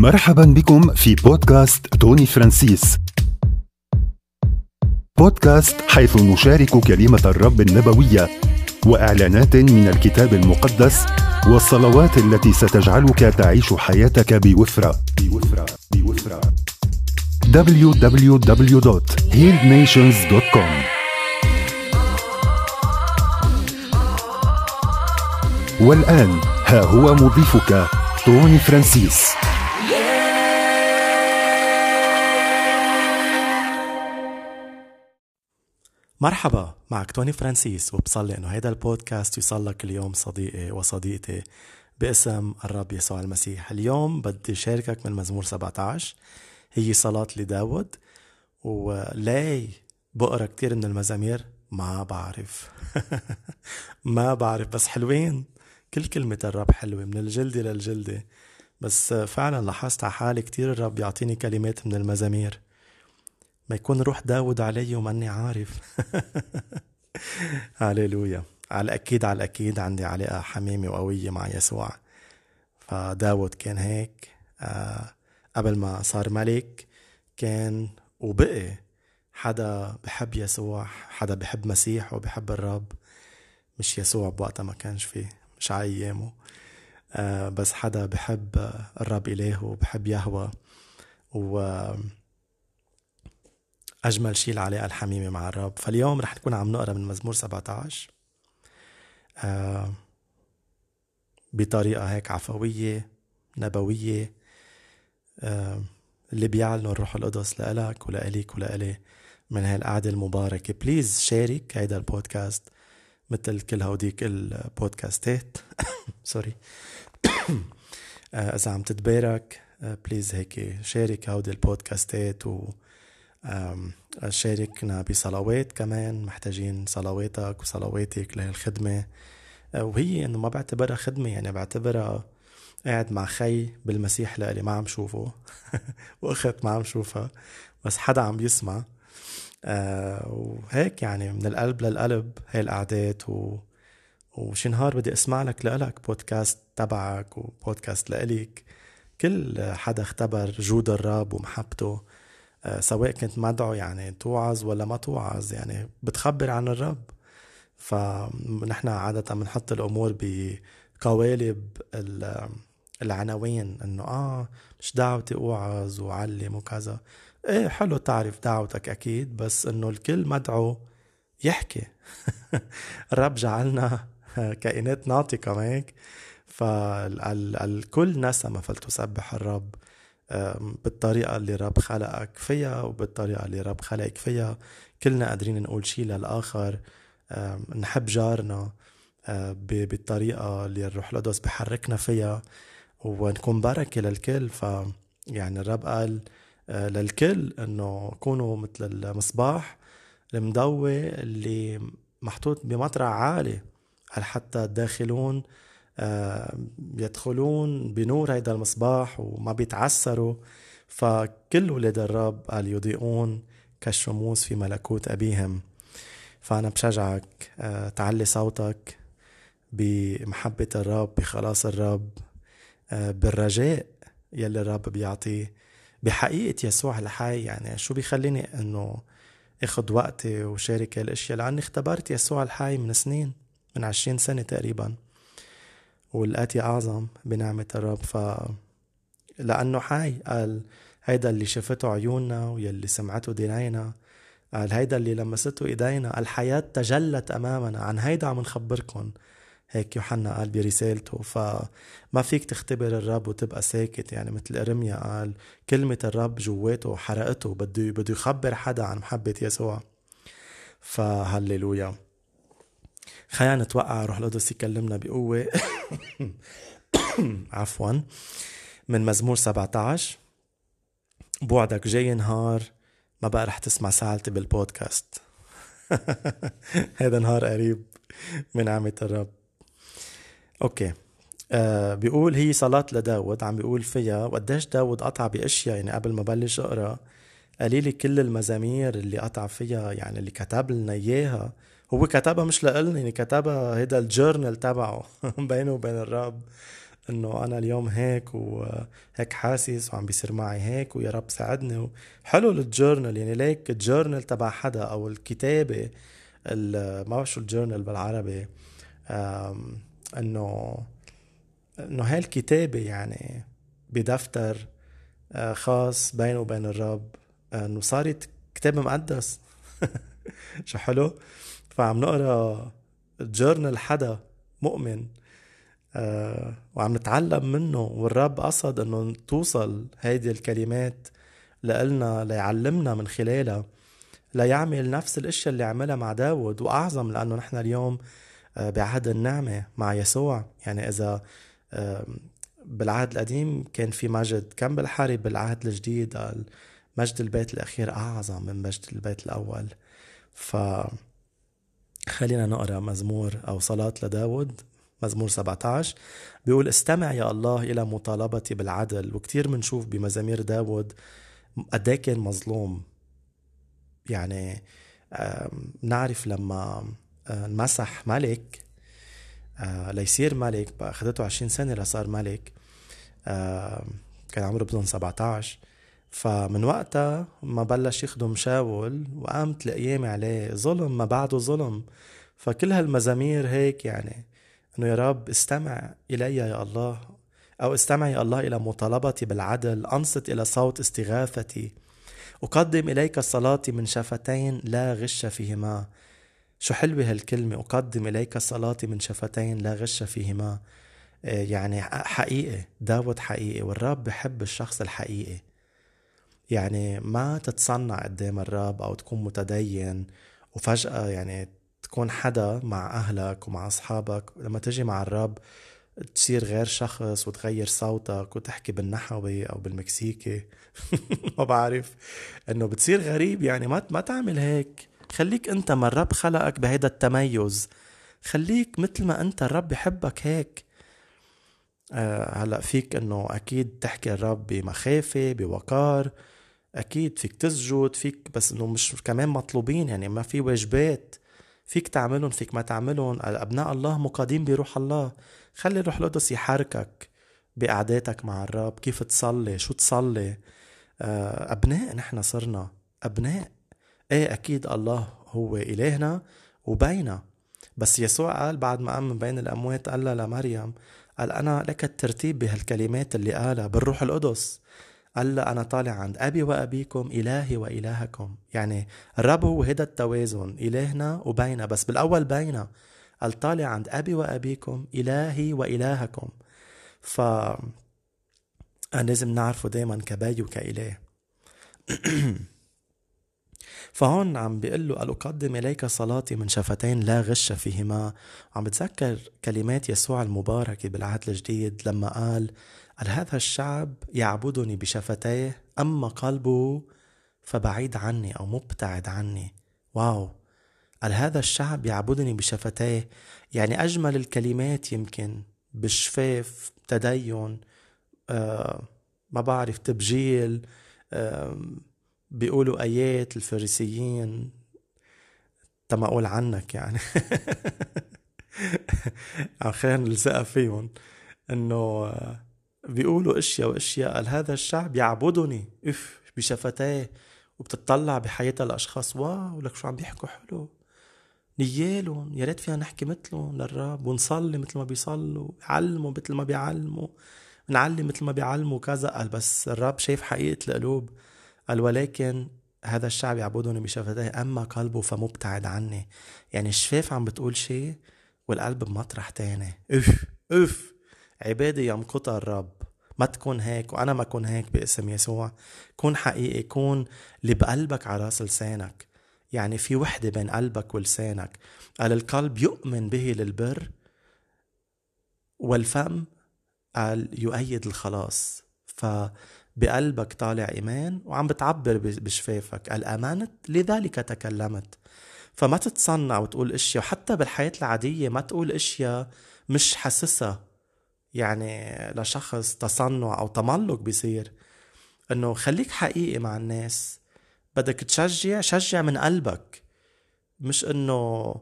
مرحبا بكم في بودكاست توني فرانسيس. بودكاست حيث نشارك كلمة الرب النبوية وإعلانات من الكتاب المقدس والصلوات التي ستجعلك تعيش حياتك بوفرة. بوفرة. بوفرة. www.healednations.com والآن ها هو مضيفك توني فرانسيس. مرحبا معك توني فرانسيس وبصلي إنه هيدا البودكاست يوصلك اليوم صديقي وصديقتي باسم الرب يسوع المسيح. اليوم بدي شاركك من مزمور 17 هي صلاة لداود وليه بقرا كتير من المزامير ما بعرف. ما بعرف بس حلوين. كل كلمة الرب حلوة من الجلدة للجلدة. بس فعلا لاحظت على حالي كتير الرب يعطيني كلمات من المزامير. ما يكون روح داود علي وماني عارف. هاليلويا على الأكيد على الأكيد عندي علاقة حميمة وقوية مع يسوع. فداود كان هيك. آه قبل ما صار ملك كان وبقي حدا بحب يسوع حدا بحب مسيح وبحب الرب. مش يسوع بوقتها ما كانش فيه مش على آه بس حدا بحب الرب إلهه وبحب يهوى. و أجمل شيء العلاقة الحميمة مع الرب. فاليوم رح نكون عم نقرأ من مزمور 17 آه بطريقة هيك عفوية نبوية آه اللي بيعلنوا الروح القدس لإلك ولإليك ولإلي من هالقعدة المباركة. please شارك هيدا البودكاست مثل كل هوديك البودكاستات sorry إذا عم تتبارك بليز هيك شارك هودي البودكاستات و شاركنا بصلوات كمان محتاجين صلواتك وصلواتك لهالخدمة وهي إنه ما بعتبرها خدمة يعني بعتبرها قاعد مع خي بالمسيح لإلي ما عم شوفه واخت ما عم شوفها بس حدا عم بيسمع آه وهيك يعني من القلب للقلب هاي القعدات. و وشي نهار بدي أسمع لك لإلك بودكاست تبعك وبودكاست لإلك. كل حدا اختبر جود الرب ومحبته. آه سواء كنت مدعو يعني توعظ ولا ما توعظ يعني بتخبر عن الرب. فنحن عادة بنحط الأمور بقوالب العناوين إنه آه مش دعوتي أوعظ وعلم وكذا. إيه حلو تعرف دعوتك أكيد بس إنه الكل مدعو يحكي. الرب جعلنا كائنات ناطقة هيك. فالكل نسمة فلتسبح الرب. بالطريقة اللي الرب خلقك فيها وبالطريقة اللي الرب خلقك فيها. كلنا قادرين نقول شيء للآخر. نحب جارنا بالطريقة اللي الروح القدس بحركنا فيها ونكون بركة للكل. ف يعني الرب قال للكل إنه كونوا مثل المصباح المضوي اللي محطوط بمطرح عالي هل حتى الداخلون يدخلون بنور هيدا المصباح وما بيتعسروا. فكل ولاد الرب قال يضيئون كالشموس في ملكوت أبيهم. فأنا بشجعك تعلي صوتك بمحبة الرب بخلاص الرب بالرجاء يلي الرب بيعطيه بحقيقة يسوع الحي يعني شو بيخليني إنه اخد وقتي وشارك هالأشياء؟ لأني اختبرت يسوع الحي من سنين من عشرين سنة تقريبا. والآتي أعظم بنعمة الرب. ف لأنه حي قال هيدا اللي شفته عيوننا ويلي سمعته دينينا. قال هيدا اللي لمسته إيدينا. الحياة تجلت أمامنا. عن هيدا عم نخبركم هيك يوحنا قال برسالته. فما فيك تختبر الرب وتبقى ساكت. يعني مثل إرميا قال كلمة الرب جواته حرقته. بده بده يخبر حدا عن محبة يسوع. فهللويا. خلينا نتوقع روح القدس يكلمنا بقوة. عفوا. من مزمور 17 بوعدك جاي نهار ما بقى رح تسمع سالتي بالبودكاست. هذا نهار قريب من نعمة الرب. أوكي. آه بيقول هي صلاة لداود. عم بيقول فيها وقديش داود قطع بأشياء يعني قبل ما بلش أقرأ؟ قليلي كل المزامير اللي قطع فيها يعني اللي كتب لنا إياها هو كتبها مش لإلنا يعني كتبها هيدا الجورنال تبعه. بينه وبين الرب إنه أنا اليوم هيك وهيك حاسس وعم بيصير معي هيك ويا رب ساعدني. حلو الجورنال يعني ليك الجورنال تبع حدا أو الكتابة ما بعرف شو الجورنال بالعربي. إنه إنه هاي الكتابة يعني بدفتر آه، خاص بينه وبين الرب. إنه صارت كتاب مقدس. شو حلو؟ فعم نقرأ جورنال حدا مؤمن آه وعم نتعلم منه والرب قصد إنه توصل هيدي الكلمات لإلنا ليعلمنا من خلالها ليعمل نفس الاشياء اللي عملها مع داود وأعظم لأنه نحن اليوم آه بعهد النعمة مع يسوع. يعني إذا بالعهد القديم كان في مجد كم بالحرب بالعهد الجديد قال مجد البيت الأخير أعظم من مجد البيت الأول. ف خلينا نقرأ مزمور أو صلاة لداود مزمور 17 بيقول استمع يا الله إلى مطالبتي بالعدل وكتير منشوف بمزامير داود قد كان مظلوم. يعني نعرف لما آه، مسح ملك آه، ليصير ملك بقى أخذته 20 سنة لصار ملك كان عمره بظن 17 فمن وقتها ما بلش يخدم شاول وقامت الأيام عليه ظلم ما بعده ظلم. فكل هالمزامير هيك يعني إنه يا رب استمع إلي يا الله أو استمع يا الله إلى مطالبتي بالعدل أنصت إلى صوت استغاثتي. أقدم إليك صلاتي من شفتين لا غش فيهما. شو حلوة هالكلمة أقدم إليك صلاتي من شفتين لا غش فيهما. آه، يعني حقيقي داود حقيقي والرب بحب الشخص الحقيقي يعني ما تتصنع قدام الرب أو تكون متدين وفجأة يعني تكون حدا مع أهلك ومع أصحابك. لما تجي مع الرب تصير غير شخص وتغير صوتك وتحكي بالنحوي أو بالمكسيكي. ما بعرف. إنه بتصير غريب يعني ما ما تعمل هيك. خليك أنت ما الرب خلقك بهيدا التميز. خليك مثل ما أنت الرب بحبك هيك. آه، هلأ فيك إنه أكيد تحكي الرب بمخافة بوقار. أكيد فيك تسجد فيك بس إنه مش كمان مطلوبين يعني ما في واجبات. فيك تعملهم فيك ما تعملهم. أبناء الله مقادين بروح الله. خلي الروح القدس يحركك بقعداتك مع الرب. كيف تصلي؟ شو تصلي؟ آه، أبناء نحن صرنا. أبناء. إيه أكيد الله هو إلهنا وبينا. بس يسوع قال بعد ما قام من بين الأموات قال لمريم قال أنا لك الترتيب بهالكلمات اللي قالها بالروح القدس. قال أنا طالع عند أبي وأبيكم إلهي وإلهكم. يعني الرب هو هيدا التوازن إلهنا وبينا بس بالأول بينا قال طالع عند أبي وأبيكم إلهي وإلهكم. ف لازم نعرفه دايما كبي وكإله. فهون عم بيقول له قال أقدم إليك صلاتي من شفتين لا غش فيهما. عم بتذكر كلمات يسوع المباركة بالعهد الجديد لما قال قال هذا الشعب يعبدني بشفتيه أما قلبه فبعيد عني أو مبتعد عني؟ واو. قال هذا الشعب يعبدني بشفتيه؟ يعني أجمل الكلمات يمكن بالشفاف تدين آه ما بعرف تبجيل آه بيقولوا آيات الفريسيين تما أقول عنك يعني. عم خلينا نلزقها فيهم إنه بيقولوا أشياء وأشياء قال هذا الشعب يعبدني. إف بشفتيه وبتطلع بحياة الأشخاص. wow لك شو عم بيحكوا؟ حلو. نيالهم يا ريت فينا نحكي مثلهم للرب ونصلي مثل ما بيصلوا يعلموا مثل ما بيعلموا. نعلم مثل ما بيعلموا كذا قال بس الرب شايف حقيقة القلوب. قال ولكن هذا الشعب يعبدني بشفتيه أما قلبه فمبتعد عني. يعني الشفاف عم بتقول شيء والقلب بمطرح تاني. إف إف. عبادي يمقتها الرب. ما تكون هيك وأنا ما أكون هيك باسم يسوع. كون حقيقي كون اللي بقلبك على رأس لسانك. يعني في وحدة بين قلبك ولسانك. قال القلب يؤمن به للبر والفم قال يؤيد الخلاص. ف بقلبك طالع إيمان وعم بتعبر بشفافك. قال آمنت لذلك تكلمت. فما تتصنع وتقول إشياء. وحتى بالحياة العادية ما تقول إشياء مش حاسسها. يعني لشخص تصنع أو تملق بيصير. إنه خليك حقيقي مع الناس. بدك تشجع شجع من قلبك. مش إنه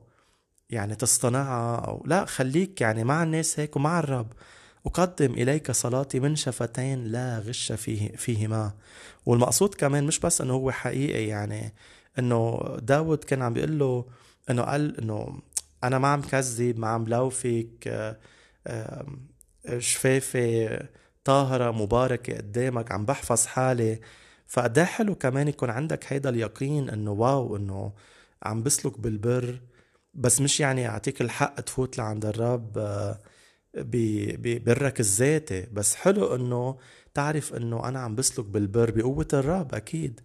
يعني تصطنعها أو لا خليك يعني مع الناس هيك ومع الرب. أقدم إليك صلاتي من شفتين لا غش فيه فيهما. والمقصود كمان مش بس أنه هو حقيقي يعني أنه داود كان عم بيقول له أنه قال أنه أنا ما عم كذب ما عم لوفك شفافي طاهرة مباركة قدامك عم بحفظ حالي. فقد حلو كمان يكون عندك هيدا اليقين إنه واو إنه عم بسلك بالبر. بس مش يعني يعطيك الحق تفوت لعند الرب آه، ببرك الذاتي. بس حلو إنه تعرف إنه أنا عم بسلك بالبر بقوة الرب أكيد.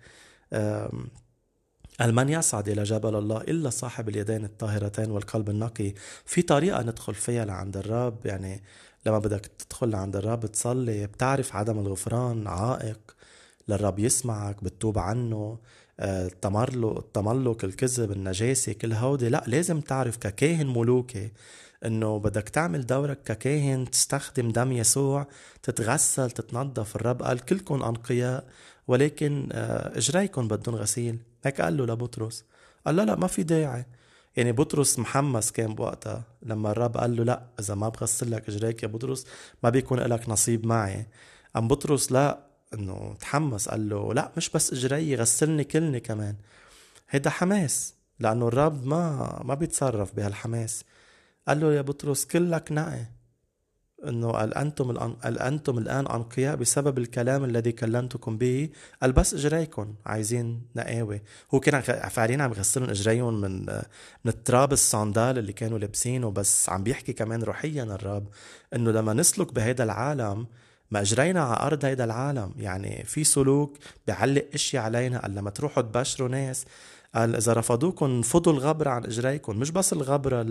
من يصعد إلى جبل الله إلا صاحب اليدين الطاهرتين والقلب النقي. في طريقة ندخل فيها لعند الرب يعني لما بدك تدخل لعند الرب تصلي بتعرف عدم الغفران عائق. للرب يسمعك بتتوب عنه التمرلق التملق الكذب النجاسة كل هودي. لا لازم تعرف ككاهن ملوكي إنه بدك تعمل دورك ككاهن تستخدم دم يسوع تتغسل تتنظف. الرب قال كلكم أنقياء ولكن آه، إجريكم بدون غسيل. هيك قال له لبطرس. قال لا لا ما في داعي. يعني بطرس محمس كان بوقتها لما الرب قال له لا إذا ما بغسل لك اجريك يا بطرس ما بيكون لك نصيب معي. أم بطرس لا إنه تحمس قال له لا مش بس إجري غسلني كلني كمان. هيدا حماس لأنه الرب ما ما بيتصرف بهالحماس. قال له يا بطرس كلك نقي. إنه الان قال أنتم الآن أنقياء بسبب الكلام الذي كلمتكم به. قال بس إجريكم. عايزين نقاوة. هو كان فعليا عم يغسلون إجريهم من من التراب الصندال اللي كانوا لابسينه بس عم بيحكي كمان روحيا الرب إنه لما نسلك بهيدا العالم ما إجرينا على أرض هيدا العالم. يعني في سلوك بيعلق اشياء علينا. قال لما تروحوا تبشروا ناس. قال إذا رفضوكم فضوا الغبرة عن اجريكم مش بس الغبرة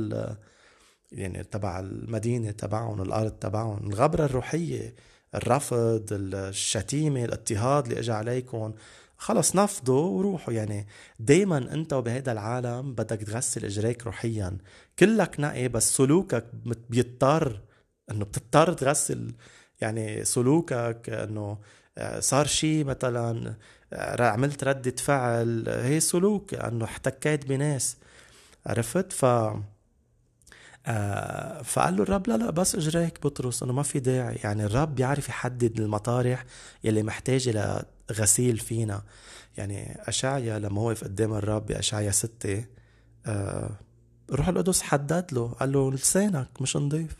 يعني تبع المدينة تبعهم الأرض تبعهم الغبرة الروحية الرفض الشتيمة الاضطهاد اللي اجى عليكم. خلص نفضوا وروحوا. يعني دايما أنت وبهذا العالم بدك تغسل إجريك روحيا. كلك نقي بس سلوكك بيضطر إنه بتضطر تغسل. يعني سلوكك إنه آه، صار شيء مثلا آه، عملت ردة فعل. هي سلوك إنه احتكيت بناس. عرفت؟ ف آه فقال له الرب لا لا بس اجريك بطرس انه ما في داعي. يعني الرب بيعرف يحدد المطارح يلي محتاجة لغسيل فينا. يعني أشعيا لما وقف قدام الرب بأشعيا ستة آه روح القدس حدد له قال له لسانك مش نضيف.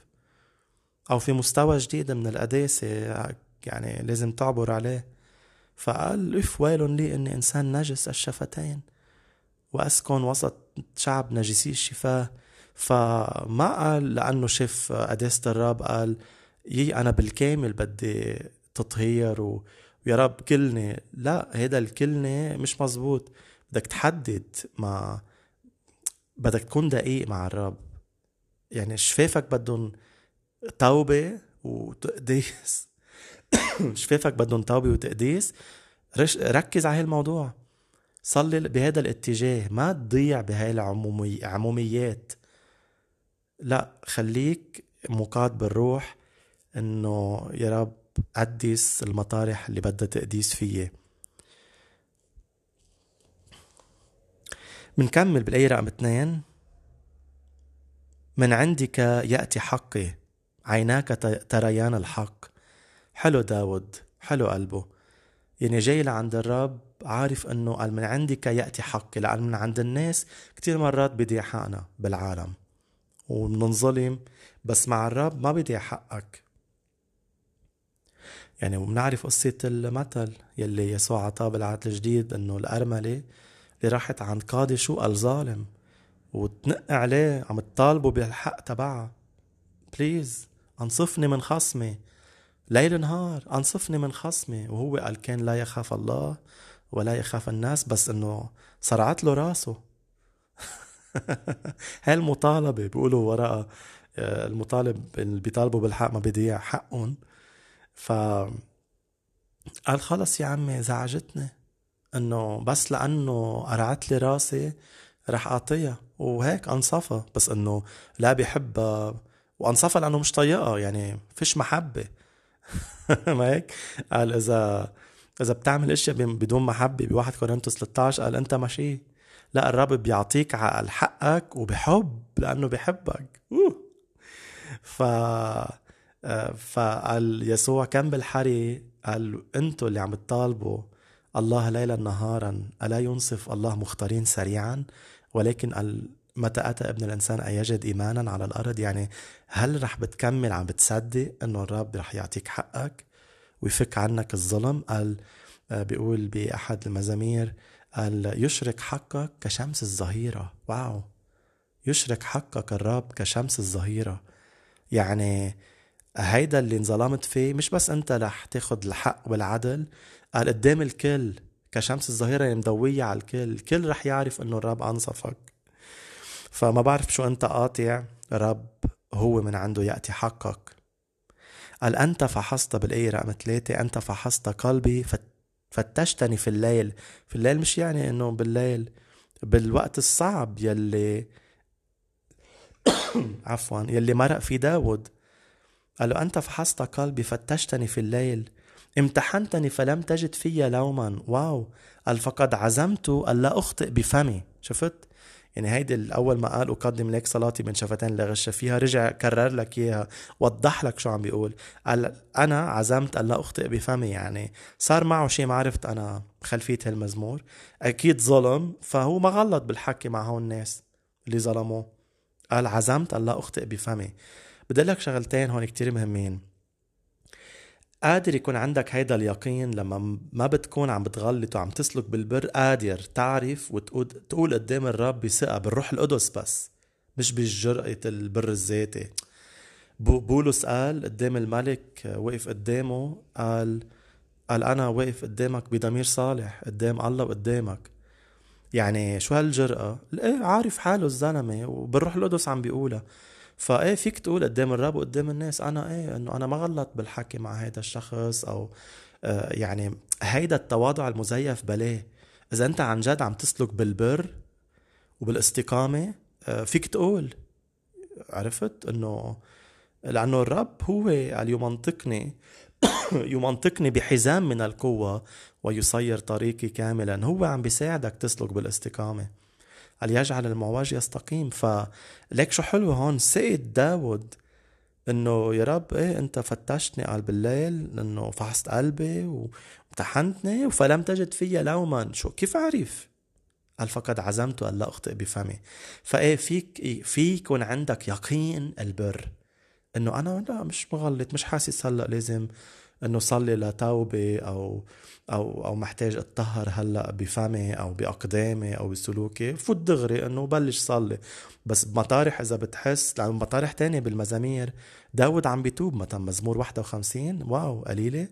أو في مستوى جديد من القداسة يعني لازم تعبر عليه. فقال إف ويل لي إني إنسان نجس الشفتين وأسكن وسط شعب نجسي الشفاه. فما قال لأنه شاف قداسة الرب قال يي أنا بالكامل بدي تطهير و... ويا رب كلني. لا هيدا الكلني مش مزبوط. بدك تحدد مع بدك تكون دقيق مع الرب يعني شفافك بدهم توبة وتقديس. شفافك بدهم توبة وتقديس. ركز على هالموضوع. صلي بهذا الاتجاه. ما تضيع بهاي العموميات لا خليك مقاد بالروح إنه يا رب قدس المطارح اللي بدها تقديس فيه منكمل بالآية رقم اثنين. من عندك يأتي حقي عيناك تريان الحق. حلو داود حلو قلبه. يعني جاي لعند الرب عارف إنه قال من عندك يأتي حقي لأن من عند الناس كتير مرات بيضيع حقنا بالعالم. وبننظلم بس مع الرب ما بيضيع حقك يعني وبنعرف قصة المثل يلي يسوع عطاه بالعهد الجديد إنه الأرملة اللي راحت عند قاضي شو قال ظالم وتنق عليه عم تطالبه بالحق تبعها. بليز أنصفني من خصمي. ليل نهار أنصفني من خصمي. وهو قال كان لا يخاف الله ولا يخاف الناس بس إنه صرعت له راسه. هاي المطالبة بيقولوا وراء آه، المطالب اللي بيطالبوا بالحق ما بيضيع حقهم. ف قال خلص يا عمي زعجتني إنه بس لأنه قرعت لي راسي رح أعطيها. وهيك أنصفها. بس إنه لا بيحبها وأنصفها لأنه مش طايقها يعني فيش محبة. ما هيك؟ قال إذا إذا بتعمل اشياء بدون محبة بواحد كورنثوس 13 قال أنت ماشي. لا الرب بيعطيك على حقك وبحب لأنه بحبك أوه. ف آه، فقال يسوع كم بالحري قال أنتوا اللي عم تطالبوا الله ليلا نهارا ألا ينصف الله مختارين سريعا؟ ولكن قال متى أتى ابن الإنسان أيجد إيمانا على الأرض؟ يعني هل رح بتكمل عم بتصدق أنه الرب رح يعطيك حقك ويفك عنك الظلم؟ قال آه، بيقول بأحد المزامير قال يشرق حقك كشمس الظهيرة. واو. يشرق حقك الرب كشمس الظهيرة. يعني هيدا اللي انظلمت فيه مش بس أنت رح تاخد الحق والعدل. قال قدام الكل كشمس الظهيرة اللي مضوية على الكل. الكل رح يعرف إنه الرب أنصفك. فما بعرف شو أنت قاطع. رب هو من عنده يأتي حقك. قال أنت فحصت بالآية رقم ثلاثة أنت فحصت قلبي فتشتني في الليل. في الليل مش يعني إنه بالليل بالوقت الصعب يلي عفوا يلي مرق في داود. قال له أنت فحصت قلبي فتشتني في الليل. امتحنتني فلم تجد في لوما واو. قال فقد عزمت ألا أخطئ بفمي. شفت؟ يعني هيدي الأول ما قال أقدم لك صلاتي من شفتين لغش فيها رجع كرر لك إياها وضح لك شو عم بيقول. قال أنا عزمت الا أخطئ بفمي يعني صار معه شيء ما عرفت أنا خلفية هالمزمور. أكيد ظلم فهو ما غلط بالحكي مع هون الناس اللي ظلموه. قال عزمت الا أخطئ بفمي. بدي لك شغلتين هون كتير مهمين. قادر يكون عندك هيدا اليقين لما ما بتكون عم بتغلط وعم تسلك بالبر قادر تعرف وتقول تقول قدام الرب بثقة بالروح القدس بس مش بالجرأة البر الذاتي. بولس قال قدام الملك وقف قدامه قال قال أنا واقف قدامك بضمير صالح قدام الله وقدامك. يعني شو هالجرأة؟ إيه عارف حاله الزلمة وبالروح القدس عم بيقولها. فإيه فيك تقول قدام الرب وقدام الناس أنا إيه إنه أنا ما غلط بالحكي مع هيدا الشخص أو آه يعني هيدا التواضع المزيف بلاه إذا أنت عن جد عم تسلك بالبر وبالاستقامة آه فيك تقول. عرفت؟ إنه لأنه الرب هو يمنطقني يمنطقني بحزام من القوة ويصير طريقي كاملا. هو عم بيساعدك تسلك بالاستقامة. قال يجعل المعوج يستقيم فليك شو حلو هون؟ سيد داود إنه يا رب إيه أنت فتشتني قال بالليل إنه فحصت قلبي وامتحنتني فلم تجد في لوما. شو؟ كيف اعرف قال فقد عزمت ألا أخطئ بفمي. فإيه فيك في يكون عندك يقين البر. إنه أنا لا مش مغلط مش حاسس هلأ لازم إنه صلي لتوبة أو أو أو محتاج أتطهر هلأ بفمي أو بأقدامي أو بسلوكي فوت دغري إنه بلش صلي. بس بمطارح إذا بتحس لأنه مطارح تانية بالمزامير. داود عم بيتوب مثلا مزمور 51 wow قليلة.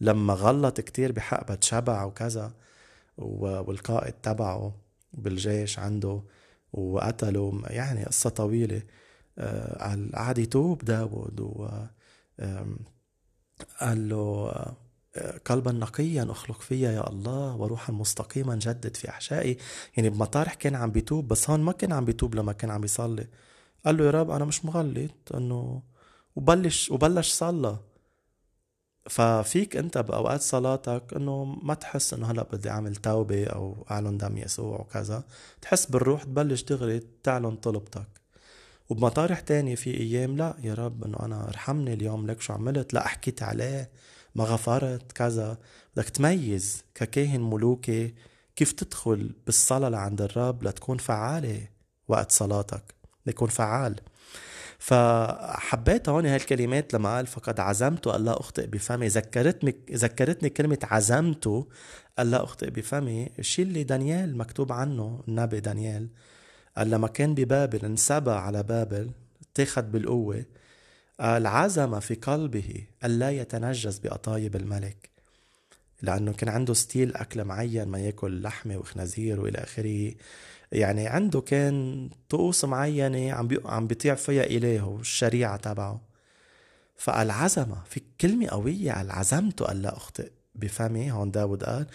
لما غلط كتير بحق بتشبع وكذا والقائد تبعه بالجيش عنده وقتله. يعني قصة طويلة. آه، قعد يتوب داود و قال له قلبا نقيا أخلق فيا يا الله وروحا مستقيما جدد في أحشائي. يعني بمطارح كان عم بيتوب بس هون ما كان عم بيتوب لما كان عم يصلي. قال له يا رب أنا مش مغلط إنه وبلش وبلش صلى. ففيك أنت بأوقات صلاتك إنه ما تحس إنه هلأ بدي أعمل توبة أو أعلن دم يسوع وكذا. تحس بالروح تبلش دغري تعلن طلبتك. وبمطارح تانية في أيام لا يا رب إنه أنا أرحمني اليوم لك شو عملت؟ لا حكيت عليه ما غفرت كذا. بدك تميز ككاهن ملوكي كيف تدخل بالصلاة لعند الرب لتكون فعالة وقت صلاتك ليكون فعال. فحبيت هون هالكلمات لما قال فقد عزمت ألا أخطئ بفمي. ذكرتني ذكرتني كلمة عزمت ألا أخطئ بفمي. الشيء اللي دانيال مكتوب عنه النبي دانيال قال لما كان ببابل انسبى على بابل اتخذ بالقوة العزم في قلبه ألا يتنجس بأطايب الملك لأنه كان عنده ستيل أكل معين ما يأكل لحمة وخنازير وإلى آخره يعني عنده كان طقوس معينة عم. عم بيطيع فيها إلهه الشريعة تبعه فالعزمة في كلمة قوية العزمت ألا أخطئ بفمي هون داود قال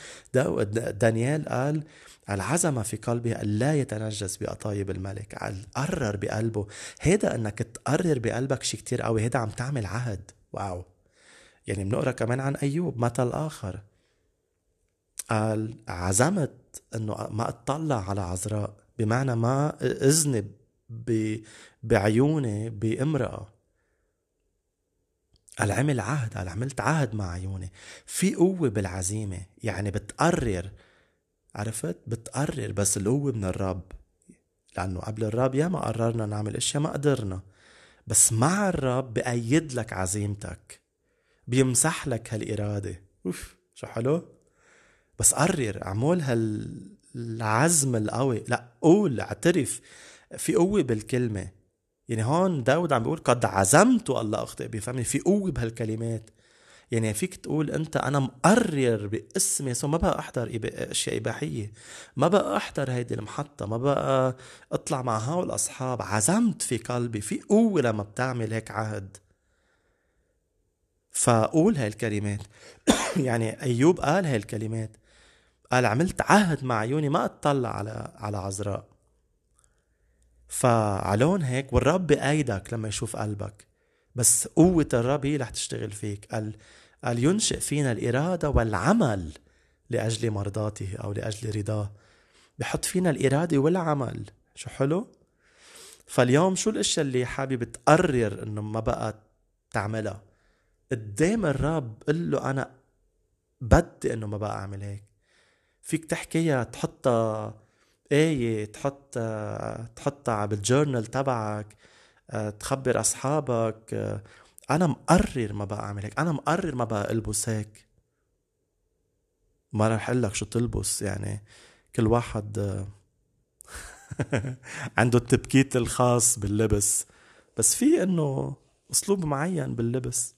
دانيال قال العزم في قلبه ألا يتنجس بأطايب الملك قرر بقلبه. هيدا أنك تقرر بقلبك شيء كتير قوي هيدا عم تعمل عهد. واو. يعني بنقرأ كمان عن أيوب مثل آخر. قال عزمت أنه ما أطلع على عذراء بمعنى ما أذنب بعيوني بامرأة. قال عمل عهد قال عملت عهد مع عيوني. في قوة بالعزيمة يعني بتقرر عرفت؟ بتقرر بس القوة من الرب. لأنه قبل الرب يا ما قررنا نعمل أشياء ما قدرنا. بس مع الرب بأيد لك عزيمتك. بيمسح لك هالإرادة. أوف شو حلو؟ بس قرر اعمل هالعزم القوي. لا قول اعترف. في قوة بالكلمة. يعني هون داود عم بيقول قد عزمت الله أخطئ بفمي. في قوة بهالكلمات. يعني فيك تقول أنت أنا مقرر باسم يسوع ما بقى أحضر أشياء إباحية. ما بقى أحضر هيدي المحطة. ما بقى أطلع مع هول الأصحاب. عزمت في قلبي. في قوة لما بتعمل هيك عهد. فقول هاي الكلمات يعني أيوب قال هاي الكلمات قال عملت عهد مع عيوني. ما أطلع على على عذراء. فعلون هيك والرب بأيدك لما يشوف قلبك. بس قوة الرب هي رح تشتغل فيك. قال قال ينشئ فينا الإرادة والعمل لأجل مرضاته أو لأجل رضاه. بحط فينا الإرادة والعمل. شو حلو؟ فاليوم شو الأشياء اللي حابب تقرر إنه ما بقى تعملها؟ قدام الرب قل له أنا بدي إنه ما بقى أعمل هيك. فيك تحكيها تحطها آية تحط تحطها بالجورنال تبعك تخبر أصحابك. أنا مقرر ما بقى أعمل هيك. أنا مقرر ما بقى ألبس هيك. ما رح أقول لك شو تلبس يعني كل واحد عنده التبكيت الخاص باللبس. بس في إنه أسلوب معين باللبس.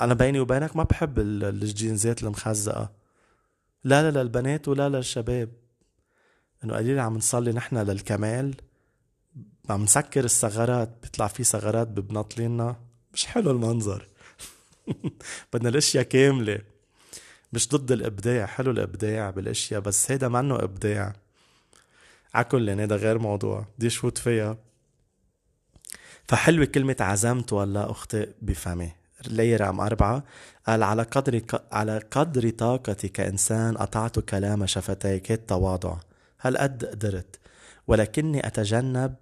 أنا بيني وبينك ما بحب الجينزات المخزقة. لا لا للبنات ولا للشباب إنه قليل عم نصلي نحن للكمال. عم نسكر الثغرات بيطلع في ثغرات ببناطليننا مش حلو المنظر. بدنا الأشياء كاملة. مش ضد الإبداع حلو الإبداع بالأشياء بس هيدا منه إبداع. عكل هيدا غير موضوع. بدي شفوت فيها. فحلوة كلمة عزمت ولا أخطئ بفمي. لي رقم أربعة. قال على قدر على قدر طاقتي كإنسان أطعت كلام شفتيك التواضع. هل قد قدرت. ولكني أتجنب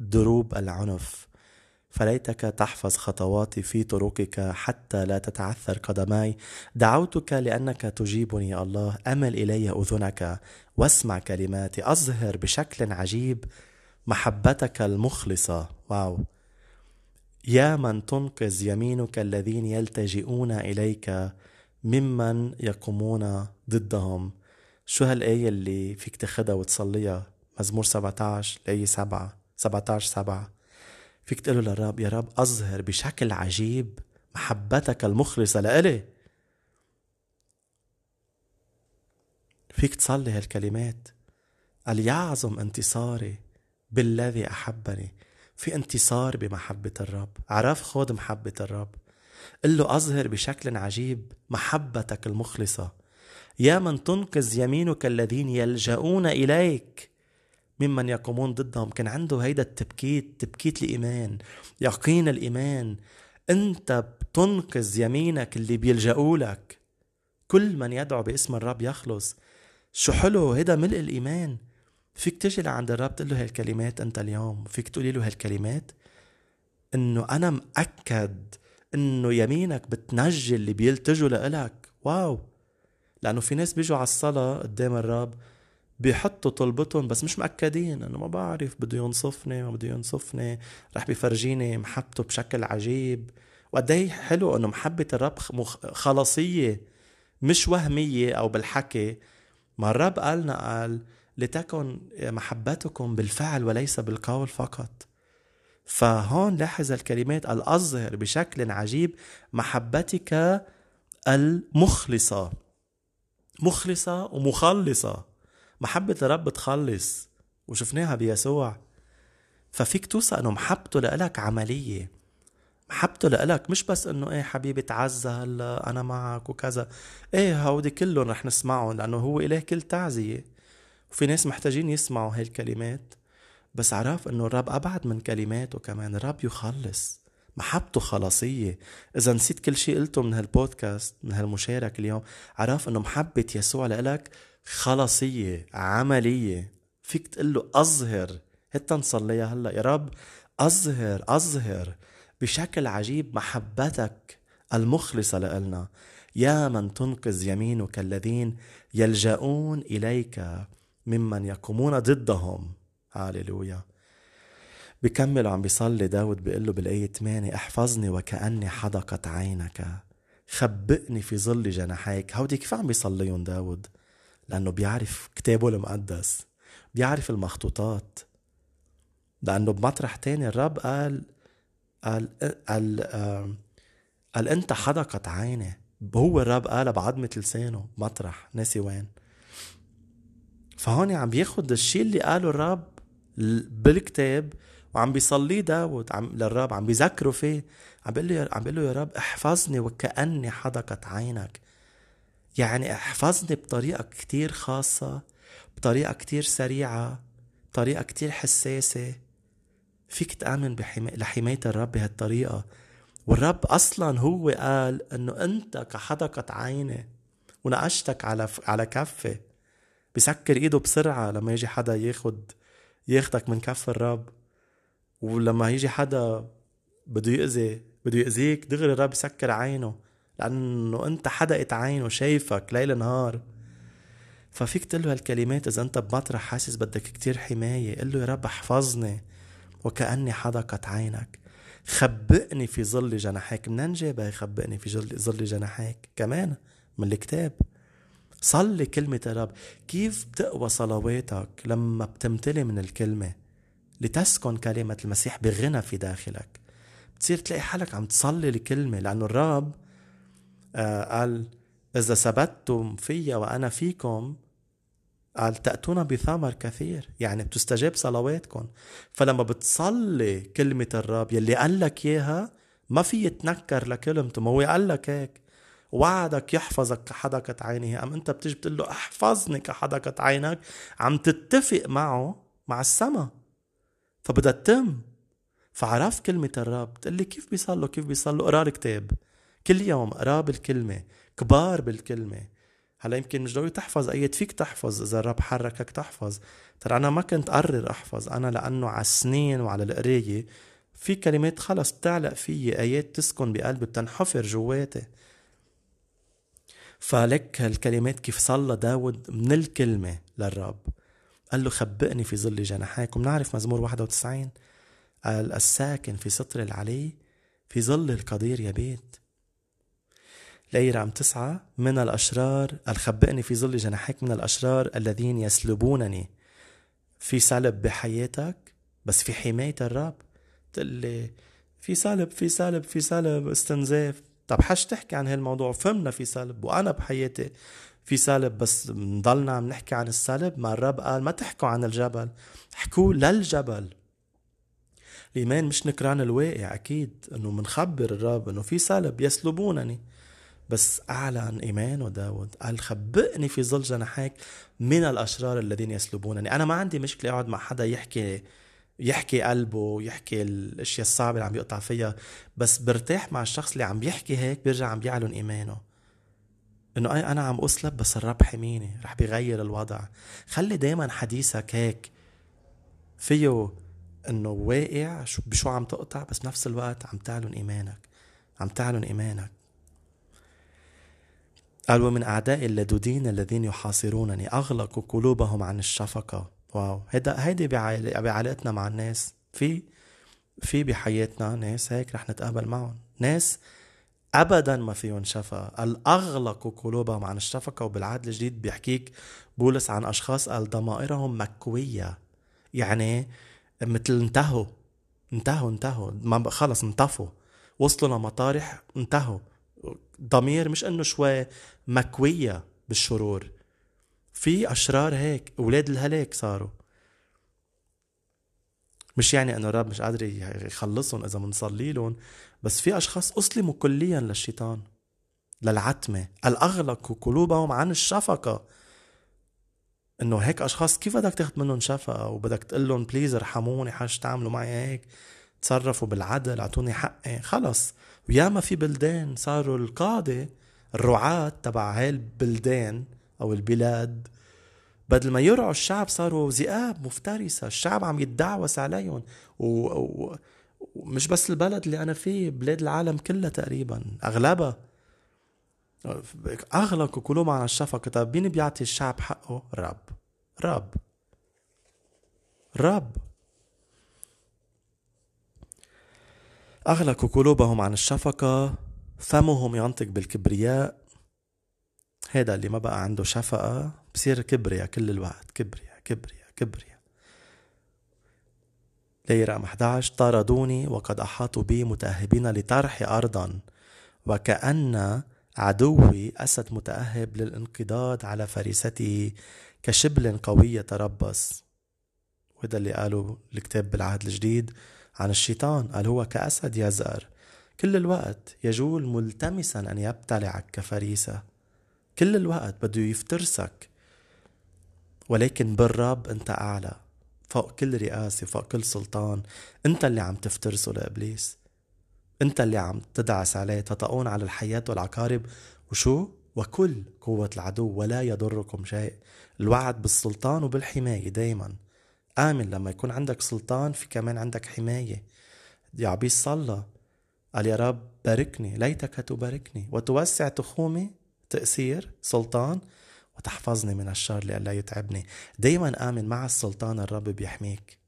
دروب العنف. فليتك تحفظ خطواتي في طرقك حتى لا تتعثر قدماي. دعوتك لأنك تجيبني يا الله. أمل إلي أذنك واسمع كلماتي. أظهر بشكل عجيب محبتك المخلصة. واو. يا من تنقذ يمينك الذين يلتجئون إليك ممن يقومون ضدهم. شو هالآية اللي فيك تاخدها وتصليها؟ مزمور 17 الآية 7 17 7 فيك تقول للرب يا رب أظهر بشكل عجيب محبتك المخلصة لإلي. فيك تصلي هالكلمات. قال يعظم انتصاري بالذي أحبني. في انتصار بمحبة الرب. عرف خود محبة الرب. قل له أظهر بشكل عجيب محبتك المخلصة يا من تنقذ يمينك الذين يلجؤون إليك. ممن يقومون ضدهم كان عنده هيدا التبكيت تبكيت الإيمان يقين الإيمان. أنت بتنقذ يمينك اللي بيلجأوا لك. كل من يدعو باسم الرب يخلص. شو حلو هيدا ملء الإيمان. فيك تجي لعند الرب تقول له هالكلمات أنت اليوم. فيك تقولي له هالكلمات. إنه أنا مأكد إنه يمينك بتنجي اللي بيلتجوا لإلك. واو! لأنه في ناس بيجوا على الصلاة قدام الرب بيحطوا طلبتهم بس مش مأكدين. انه ما بعرف بده ينصفني ما بده ينصفني. رح بيفرجيني محبته بشكل عجيب. وقد إيه حلو إنه محبة الرب خلاصية مش وهمية أو بالحكي. ما الرب قالنا قال لتكن محبتكم بالفعل وليس بالقول فقط. فهون لاحظ الكلمات الأظهر بشكل عجيب محبتك المخلصة. مخلصة ومخلصة. محبة الرب تخلص. وشفناها بيسوع. ففيك توصى إنه محبته لإلك عملية. محبته لإلك مش بس إنه إيه حبيبي تعزى هلا أنا معك وكذا. إيه هودي كلهم رح نسمعهم لأنه هو اله كل تعزية. وفي ناس محتاجين يسمعوا هاي الكلمات. بس عرف إنه الرب أبعد من كلماته كمان. الرب يخلص. محبته خلاصية. إذا نسيت كل شيء قلته من هالبودكاست من هالمشارك اليوم عرف أنه محبة يسوع لإلك خلاصية عملية. فيك تقول له أظهر. هتا نصليها هلأ. يا رب أظهر أظهر بشكل عجيب محبتك المخلصة لإلنا. يا من تنقذ يمينك الذين يلجؤون إليك ممن يقومون ضدهم. هاليلويا بكمل عم بيصلي داود بيقول له بالآية 8 أحفظني وكأني حدقت عينك. خبئني في ظل جناحيك. هودي كيف عم بيصليهم داود؟ لأنه بيعرف كتابه المقدس بيعرف المخطوطات. لأنه بمطرح تاني الرب قال قال قال, قال, قال أنت حدقت عيني. هو الرب قالها بعظمة لسانه مطرح ناسي وين. فهون عم بياخد الشيء اللي قاله الرب بالكتاب وعم بيصليه داود عم للرب عم بيذكره فيه. عم بيقول له عم بيقول له يا رب احفظني وكأني حدقت عينك. يعني احفظني بطريقة كتير خاصة بطريقة كتير سريعة بطريقة كتير حساسة. فيك تآمن. لحماية الرب بهالطريقة. والرب أصلا هو قال إنه أنت كحدقة عيني ونقشتك على على كفي. بسكر إيده بسرعة لما يجي حدا ياخد ياخدك من كف الرب. ولما يجي حدا بده يأذي بده يأذيك دغري الرب يسكر عينه لأنه أنت حدقت عينه شايفك ليل نهار. ففيك تقول له هالكلمات إذا أنت بمطرح حاسس بدك كتير حماية قل له يا رب احفظني وكأني حدقت عينك. خبئني في ظل جناحيك منين جابها يخبئني في ظل جناحيك كمان من الكتاب. صلي كلمة الرب. كيف بتقوى صلواتك لما بتمتلي من الكلمة؟ لتسكن كلمة المسيح بغنى في داخلك. بتصير تلاقي حالك عم تصلي الكلمة لأنه الرب آه قال إذا ثبتتم فيا وأنا فيكم قال تأتون بثمر كثير. يعني بتستجاب صلواتكم. فلما بتصلي كلمة الرب يلي قال لك إياها ما في يتنكر لكلمته. ما هو قال لك هيك. وعدك يحفظك كحدقة عينه. أم أنت بتيجي بتقول له أحفظني كحدقة عينك؟ عم تتفق معه مع السما فبدها تتم. فعرف كلمة الرب. تقول لي كيف بيصلوا؟ كيف بيصلوا؟ اقرا الكتاب كل يوم اقرا بالكلمة. كبار بالكلمة. هلا يمكن مش ضروري تحفظ. ايات فيك تحفظ إذا الرب حركك تحفظ. ترى أنا ما كنت قرر أحفظ. أنا لأنه على السنين وعلى القراية في كلمات خلص بتعلق فيي. آيات تسكن بقلبي بتنحفر جواتي. فلك هالكلمات كيف صلى داود من الكلمة للرب. قال له خبئني في ظل جناحيك ومنعرف مزمور 91 قال الساكن في سطر العلي في ظل القدير يبيت الآية رقم تسعة من الأشرار الخبئني في ظل جناحيك من الأشرار الذين يسلبونني. في سلب بحياتك بس في حماية الرب. تقول لي في سلب في سلب في سلب استنزاف. طب حش تحكي عن هالموضوع. فهمنا في سلب وأنا بحياتي في سلب بس نضلنا عم نحكي عن السلب ما الرب قال ما تحكوا عن الجبل احكوا للجبل. الإيمان مش نكران الواقع أكيد إنه منخبر الرب إنه في سلب يسلبونني. بس أعلن إيمانه داود قال خبئني في ظل جناحيك من الأشرار الذين يسلبونني. أنا ما عندي مشكلة أقعد مع حدا يحكي يحكي قلبه يحكي الأشياء الصعبة اللي عم يقطع فيها. بس برتاح مع الشخص اللي عم يحكي هيك بيرجع عم بيعلن إيمانه. إنه أي أنا عم أسلب بس الرب حميني رح بيغير الوضع. خلي دايما حديثك هيك. فيه إنه واقع بشو عم تقطع بس نفس الوقت عم تعلن إيمانك. عم تعلن إيمانك. قال ومن اعدائي اللدودين الذين يحاصرونني اغلقوا قلوبهم عن الشفقة. واو. هيدا هيدي بعلاقتنا مع الناس. في في بحياتنا ناس هيك رح نتقابل معهم. ناس ابدا ما فيهم شفا الأغلق قلوبهم عن الشفقة وبالعهد الجديد بيحكيك بولس عن أشخاص قال ضمائرهم مكوية. يعني مثل انتهوا انتهوا انتهوا. ما خلص انطفوا. وصلوا لمطارح انتهوا. ضمير مش إنه شوي مكوية بالشرور. في أشرار هيك أولاد الهلاك صاروا. مش يعني إنه الرب مش قادر يخلصهم إذا بنصلي لهم. بس في أشخاص أسلموا كليا للشيطان للعتمة الاغلقوا قلوبهم عن الشفقة. إنه هيك أشخاص كيف بدك تاخذ منهم شفقة؟ وبدك تقول لهم بليز ارحموني حاج تعملوا معي هيك تصرفوا بالعدل أعطوني حقي. خلص. وياما في بلدان صاروا القاضي الرعاة تبع هاي البلدان أو البلاد بدل ما يرعوا الشعب صاروا ذئاب مفترسة. الشعب عم يتدعوس عليهم. و... و... مش بس البلد اللي أنا فيه بلاد العالم كلها تقريبا أغلبها. أغلقوا قلوب عن الشفقة طيب مين بيعطي الشعب حقه؟ رب. رب. رب. أغلقوا قلوبهم عن الشفقة فمهم ينطق بالكبرياء. هذا اللي ما بقى عنده شفقة. بصير كبرياء كل الوقت. كبرياء كبرياء كبرياء. ليه رقم 11 طاردوني وقد أحاطوا بي متأهبين لطرحي أرضا وكأن عدوي أسد متأهب للانقضاض على فريسته كشبل قوي يتربص. وهذا اللي قالوا الكتاب بالعهد الجديد عن الشيطان قال هو كأسد يزأر. كل الوقت يجول ملتمسا أن يبتلعك كفريسة. كل الوقت بده يفترسك ولكن بالرب أنت أعلى. فوق كل رئاسة فوق كل سلطان. أنت اللي عم تفترسه لإبليس. أنت اللي عم تدعس عليه تطؤون على الحياة والعقارب. وشو؟ وكل قوة العدو ولا يضركم شيء. الوعد بالسلطان وبالحماية دايما. آمن لما يكون عندك سلطان في كمان عندك حماية. يعبيس صلى. قال يا رب باركني ليتك تباركني. وتوسع تخومي تأثير سلطان. وتحفظني من الشر لئلا يتعبني. دايما آمن مع السلطان الرب بيحميك.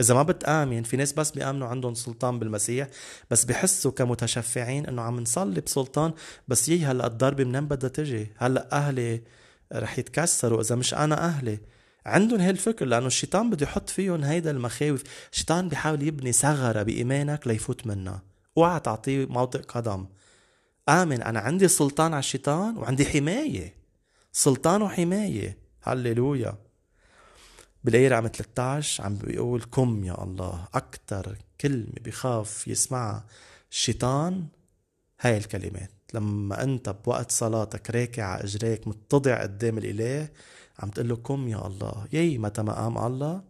إذا ما بتآمن في ناس بس بيآمنوا عندهم سلطان بالمسيح بس بحسوا كمتشفعين إنه عم نصلي بسلطان بس يي هلأ الضربة منين بدها تجي؟ هلأ أهلي رح يتكسروا إذا مش أنا أهلي. عندهم هالفكر لأنه الشيطان بده يحط فيهم هيدا المخاوف. الشيطان بيحاول يبني ثغرة بإيمانك ليفوت منها. أوعى تعطيه موطئ قدم. آمن أنا عندي سلطان على الشيطان وعندي حماية. سلطان وحماية هللويا. بالآية رقم 13 عم بيقول كم يا الله أكتر كلمة بخاف يسمعها الشيطان هاي الكلمات. لما أنت بوقت صلاتك راكع على إجريك متضع قدام الإله عم تقول له كم يا الله. يي متى ما قام الله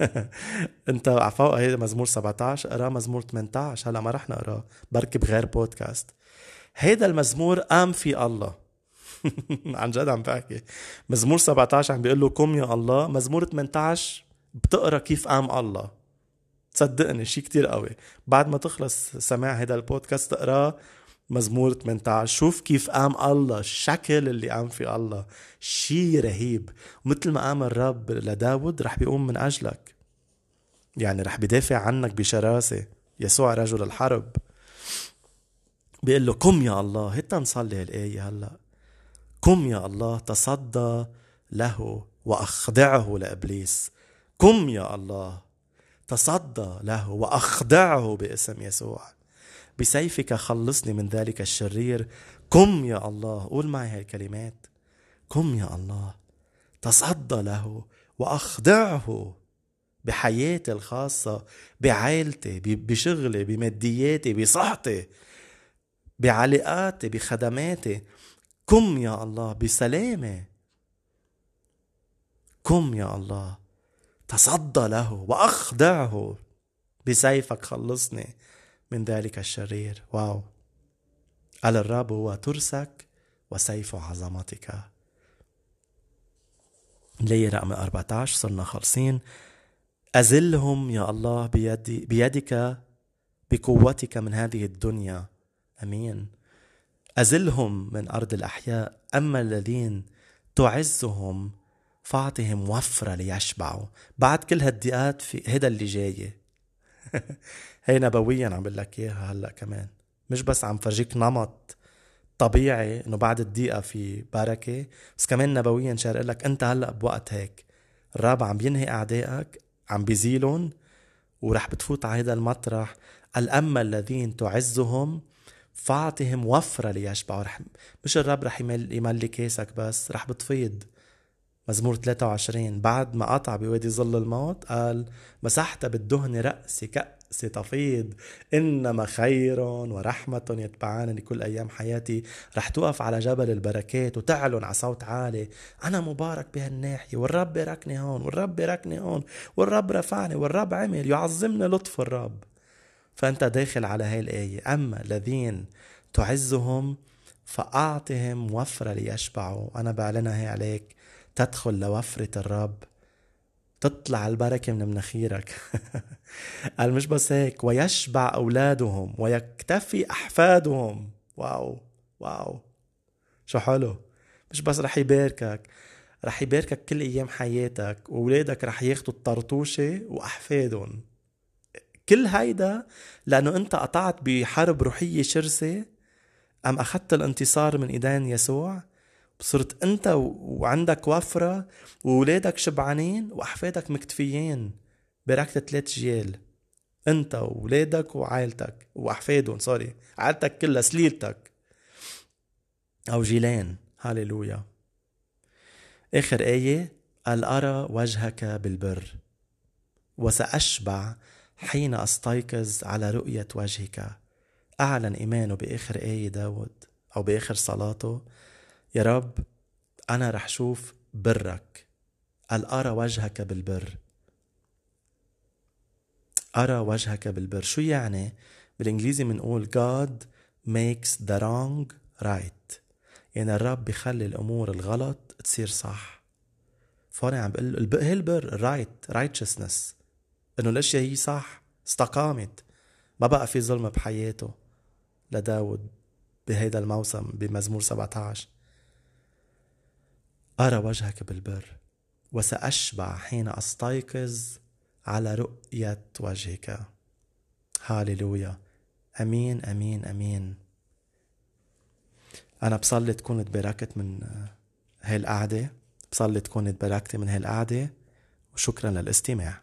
أنت عفوا هيدا مزمور 17 اقرا مزمور 18 هلا ما رح نقراه. بركي بغير بودكاست. هيدا المزمور قام في الله. عن جد عم بحكي. مزمور 17 عم بيقول له قم يا الله؟ مزمور 18 بتقرا كيف قام الله. تصدقني شيء كتير قوي. بعد ما تخلص سماع هذا البودكاست تقراه مزمور 18 شوف كيف قام الله الشكل اللي قام فيه الله. شيء رهيب. مثل ما قام الرب لداود رح بيقوم من أجلك. يعني رح بدافع عنك بشراسة. يسوع رجل الحرب. بيقول له قم يا الله؟ هتا نصلي هالآية هلأ. قم يا الله تصدى له وأخضعه لإبليس. قم يا الله تصدى له وأخضعه باسم يسوع. بسيفك خلصني من ذلك الشرير. قم يا الله قول معي هاي الكلمات. قم يا الله تصدى له واخضعه بحياتي الخاصة بعائلتي بشغلي بمادياتي بصحتي بعلاقاتي بخدماتي. قم يا الله بسلامة. قم يا الله تصدى له واخضعه بسيفك خلصني من ذلك الشرير. واو. قال الرب هو ترسك وسيف عظمتك. ليه رقم 14 صرنا خالصين. أزلهم يا الله بيدي بيدك بقوتك من هذه الدنيا. أمين. أزلهم من أرض الأحياء أما الذين تعزهم فاعطهم وفرة ليشبعوا. بعد كل هالدقات في هيدا اللي جاي هي نبويا عم بقول لك إياها هلأ كمان. مش بس عم فرجيك نمط طبيعي إنه بعد الدقيقة في بركة بس كمان نبويا شارق لك أنت هلأ بوقت هيك. الرب عم بينهي أعدائك عم بيزيلهم ورح بتفوت على هذا المطرح. الأما الذين تعزهم فاعطهم وفرة ليشبعوا رح مش الرب رح يملي كيسك بس رح بتفيض. مزمور 23 بعد ما قطع بوادي ظل الموت قال مسحت بالدهن رأسي كأس تفيض. إنما خير ورحمة يتبعانني كل أيام حياتي. رح توقف على جبل البركات وتعلن على صوت عالي. أنا مبارك بهالناحية والرب باركني هون والرب باركني هون والرب رفعني والرب عمل يعظمني لطف الرب. فأنت داخل على هاي الآية. أما الذين تعزهم فأعطهم وفرة ليشبعوا. أنا بعلنها هي عليك. تدخل لوفرة الرب. تطلع البركة من مناخيرك. قال مش بس هيك. ويشبع أولادهم. ويكتفي أحفادهم. واو. واو. شو حلو. مش بس رح يباركك. رح يباركك كل أيام حياتك. وولادك رح ياخدوا الطرطوشة وأحفادهم. كل هيدا لأنه أنت قطعت بحرب روحية شرسة أم أخذت الانتصار من إيدين يسوع صرت أنت وعندك وفرة وولادك شبعانين وأحفادك مكتفيين بركة ثلاث جيال أنت وولادك وعائلتك وأحفادهم سوري عائلتك كلها سليلتك أو جيلان هاليلويا آخر آية قال أرى وجهك بالبر؟ وسأشبع حين أستيقظ على رؤية وجهك. أعلن إيمانه بآخر آية داود أو بآخر صلاته. يا رب أنا رح شوف برك. قال أرى وجهك بالبر؟ أرى وجهك بالبر. شو يعني؟ بالإنجليزي بنقول God makes the wrong right. يعني الرب بيخلي الأمور الغلط تصير صح. فأنا عم بقول هي البر right righteousness إنه الأشياء هي صح استقامت. ما بقى في ظلم بحياته. لداود بهيدا الموسم بمزمور 17 أرى وجهك بالبر وسأشبع حين أستيقظ على رؤية وجهك. هاليلويا. أمين أمين أمين. أنا بصلي تكون تباركت من هاي القعدة بصلي تكون تباركتي من هاي القعدة وشكرا للاستماع.